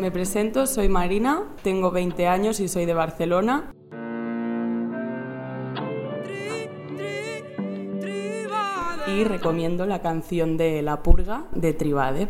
Me presento, soy Marina, tengo 20 años y soy de Barcelona. Y recomiendo la canción de La Purga de Tribade.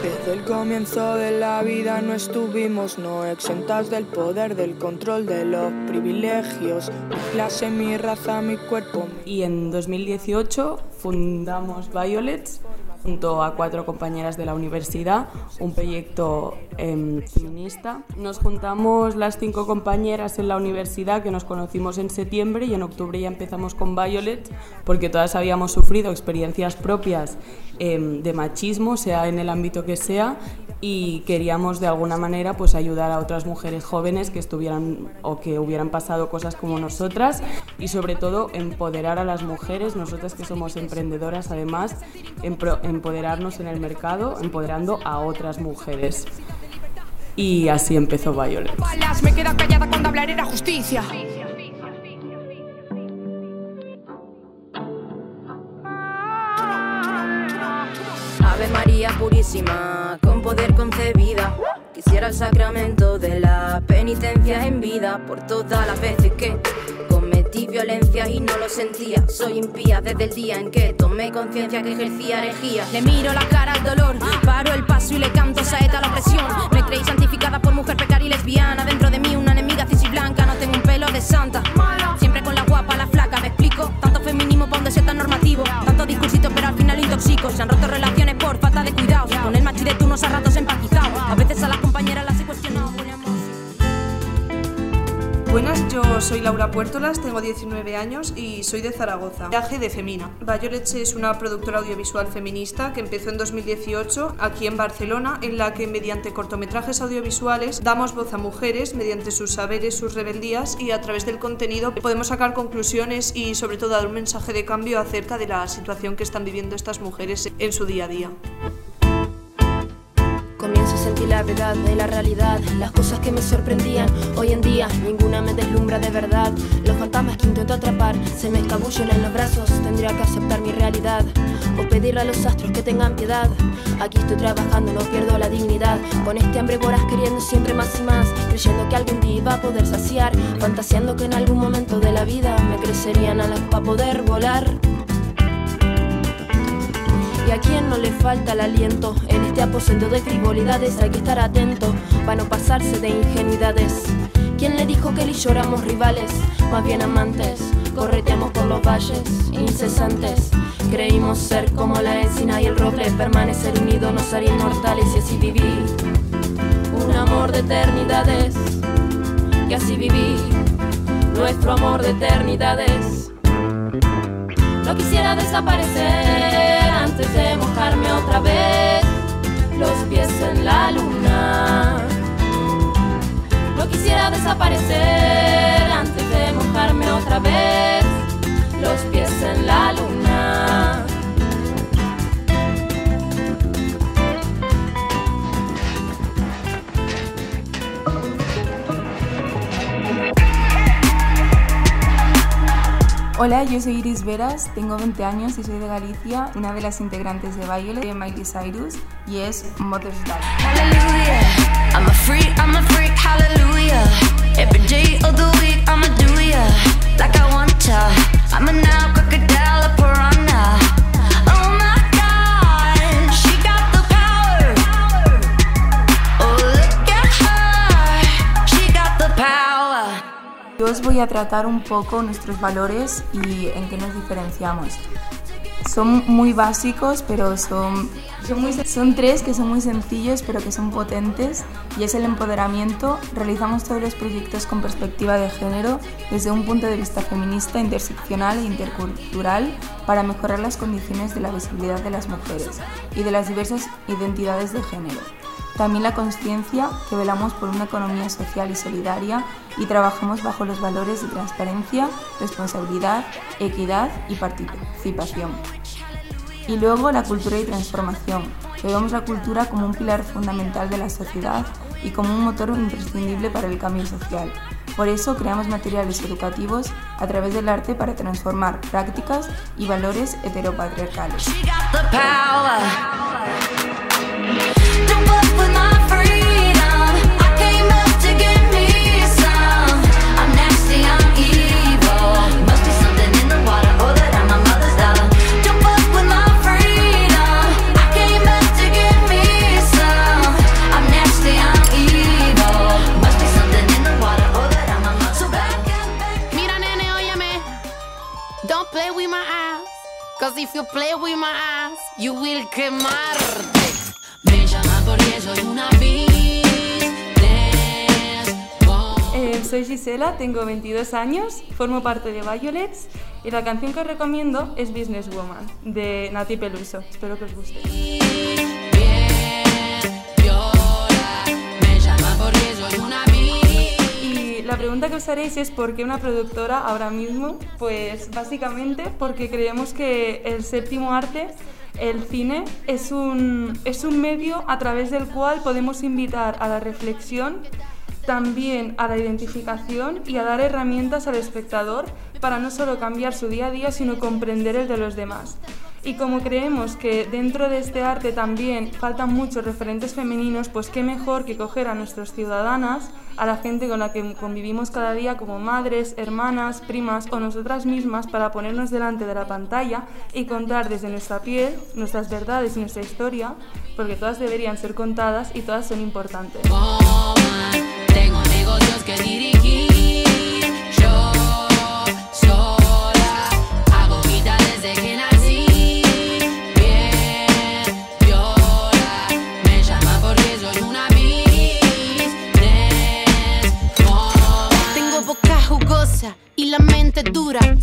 Desde el comienzo de la vida no estuvimos no exentas del poder, del control de los privilegios. Mi clase, mi raza, mi cuerpo. Y en 2018 fundamos Violets junto a cuatro compañeras de la universidad, un proyecto em, feminista. Nos juntamos las cinco compañeras en la universidad que nos conocimos en septiembre y en octubre ya empezamos con Violet porque todas habíamos sufrido experiencias propias em, de machismo, sea en el ámbito que sea, y queríamos de alguna manera pues ayudar a otras mujeres jóvenes que estuvieran o que hubieran pasado cosas como nosotras y sobre todo empoderar a las mujeres, nosotras que somos emprendedoras además, empoderarnos en el mercado, empoderando a otras mujeres. Y así empezó Violet. Me queda callada cuando hablar era justicia. Ave María Purísima, poder concebida. Quisiera el sacramento de la penitencia en vida por todas las veces que cometí violencia y no lo sentía. Soy impía desde el día en que tomé conciencia que ejercía herejía. Le miro la cara al dolor, paro el paso y le canto saeta a la opresión. Me creí santificada por mujer precaria y lesbiana. Dentro de mí una enemiga cis y blanca, no tengo un pelo de santa. A. A veces a las compañeras las he cuestionado. Buenas, yo soy Laura Puertolas, tengo 19 años y soy de Zaragoza. Viaje de Femina. Violet es una productora audiovisual feminista que empezó en 2018 aquí en Barcelona, en la que mediante cortometrajes audiovisuales damos voz a mujeres mediante sus saberes, sus rebeldías y a través del contenido podemos sacar conclusiones y sobre todo dar un mensaje de cambio acerca de la situación que están viviendo estas mujeres en su día a día. La verdad de la realidad, las cosas que me sorprendían. Hoy en día ninguna me deslumbra de verdad. Los fantasmas que intento atrapar se me escabullen en los brazos. Tendría que aceptar mi realidad o pedirle a los astros que tengan piedad. Aquí estoy trabajando, no pierdo la dignidad. Con este hambre voraz queriendo siempre más y más, creyendo que algún día iba a poder saciar, fantaseando que en algún momento de la vida me crecerían alas para poder volar. Y a quien no le falta el aliento en este aposento de frivolidades hay que estar atento para no pasarse de ingenuidades. ¿Quién le dijo que él y rivales? Más bien amantes, correteamos por los valles incesantes. Creímos ser como la encina y el roble, permanecer unidos nos haría inmortales y así viví. Un amor de eternidades, y así viví nuestro amor de eternidades. No quisiera desaparecer antes de mojarme otra vez los pies en la luna. No quisiera desaparecer antes de mojarme otra vez los pies en la luna. Hola, yo soy Iris Veras, tengo 20 años y soy de Galicia, una de las integrantes de Violet, de Miley Cyrus, y es piranha. Voy a tratar un poco nuestros valores y en qué nos diferenciamos. Son muy básicos, pero son, son, muy, son tres que son muy sencillos, pero que son potentes, y es el empoderamiento. Realizamos todos los proyectos con perspectiva de género desde un punto de vista feminista, interseccional e intercultural para mejorar las condiciones de la visibilidad de las mujeres y de las diversas identidades de género. También la conciencia, que velamos por una economía social y solidaria y trabajamos bajo los valores de transparencia, responsabilidad, equidad y participación. Y luego la cultura y transformación, que vemos la cultura como un pilar fundamental de la sociedad y como un motor imprescindible para el cambio social. Por eso creamos materiales educativos a través del arte para transformar prácticas y valores heteropatriarcales. Play with my ass, you will quemarte. Me llama porque soy una eh, soy Gisela, tengo 22 años, formo parte de Violets y la canción que os recomiendo es Business Woman de Nati Peluso. Espero que os guste. La pregunta que os haréis es por qué una productora ahora mismo. Pues básicamente porque creemos que el séptimo arte, el cine, es un, es un medio a través del cual podemos invitar a la reflexión, también a la identificación y a dar herramientas al espectador para no solo cambiar su día a día, sino comprender el de los demás. Y como creemos que dentro de este arte también faltan muchos referentes femeninos, pues qué mejor que coger a nuestras ciudadanas, a la gente con la que convivimos cada día como madres, hermanas, primas o nosotras mismas para ponernos delante de la pantalla y contar desde nuestra piel nuestras verdades y nuestra historia, porque todas deberían ser contadas y todas son importantes.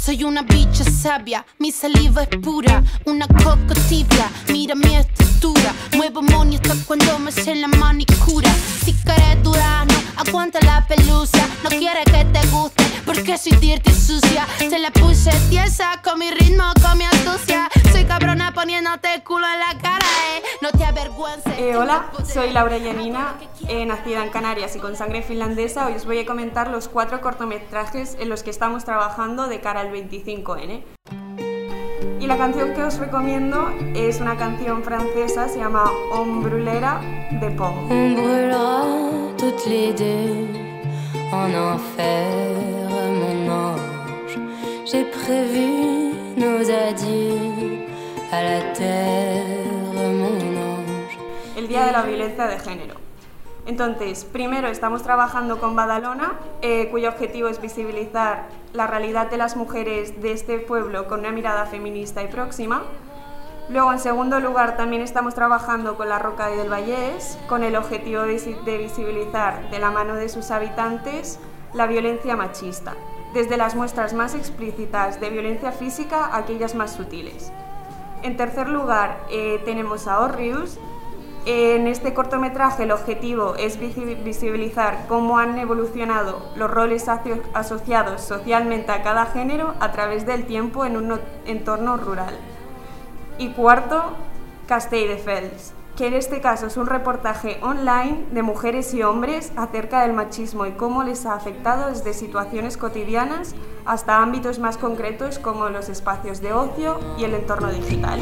Soy una bicha sabia, mi saliva es pura, una coco tibia. Mira mi estructura, muevo money hasta cuando me sé la manicura. Si quieres durano, aguanta la pelusa. No quiere que te guste porque soy dirty sucia. Se la puse tiesa con mi ritmo, con mi astucia. Soy cabrona poniéndote culo en la cara, eh. No te avergüences. Eh, hola, soy Laura Yanina, eh, nacida en Canarias y con sangre finlandesa. Hoy os voy a comentar los cuatro cortometrajes en los que estamos trabajando de cara al 25N. Y la canción que os recomiendo es una canción francesa, se llama Ombrulera de Pong. On brûlera toutes les deux en enfer. J'ai prévu nos adieux à la terre, mon ange. El Día de la Violencia de Género. Entonces, primero estamos trabajando con Badalona, eh, cuyo objetivo es visibilizar la realidad de las mujeres de este pueblo con una mirada feminista y próxima. Luego, en segundo lugar, también estamos trabajando con la Roca del Vallés, con el objetivo de visibilizar de la mano de sus habitantes la violencia machista, desde las muestras más explícitas de violencia física a aquellas más sutiles. En tercer lugar, eh, tenemos a Orrius, en este cortometraje el objetivo es visibilizar cómo han evolucionado los roles asociados socialmente a cada género a través del tiempo en un entorno rural. Y cuarto, Fels, que en este caso es un reportaje online de mujeres y hombres acerca del machismo y cómo les ha afectado desde situaciones cotidianas hasta ámbitos más concretos como los espacios de ocio y el entorno digital.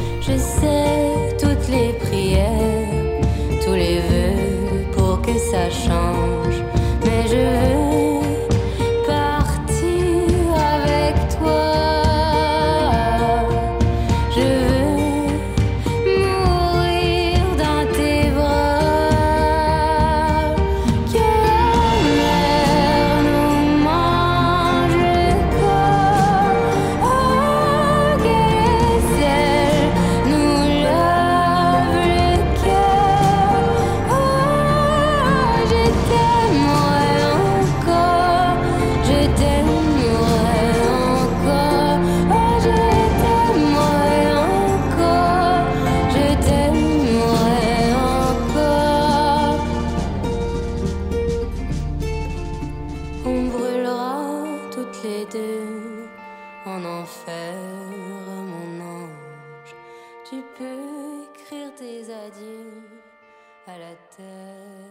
en enfer, mon ange. Tu peux écrire tes adieux à la terre.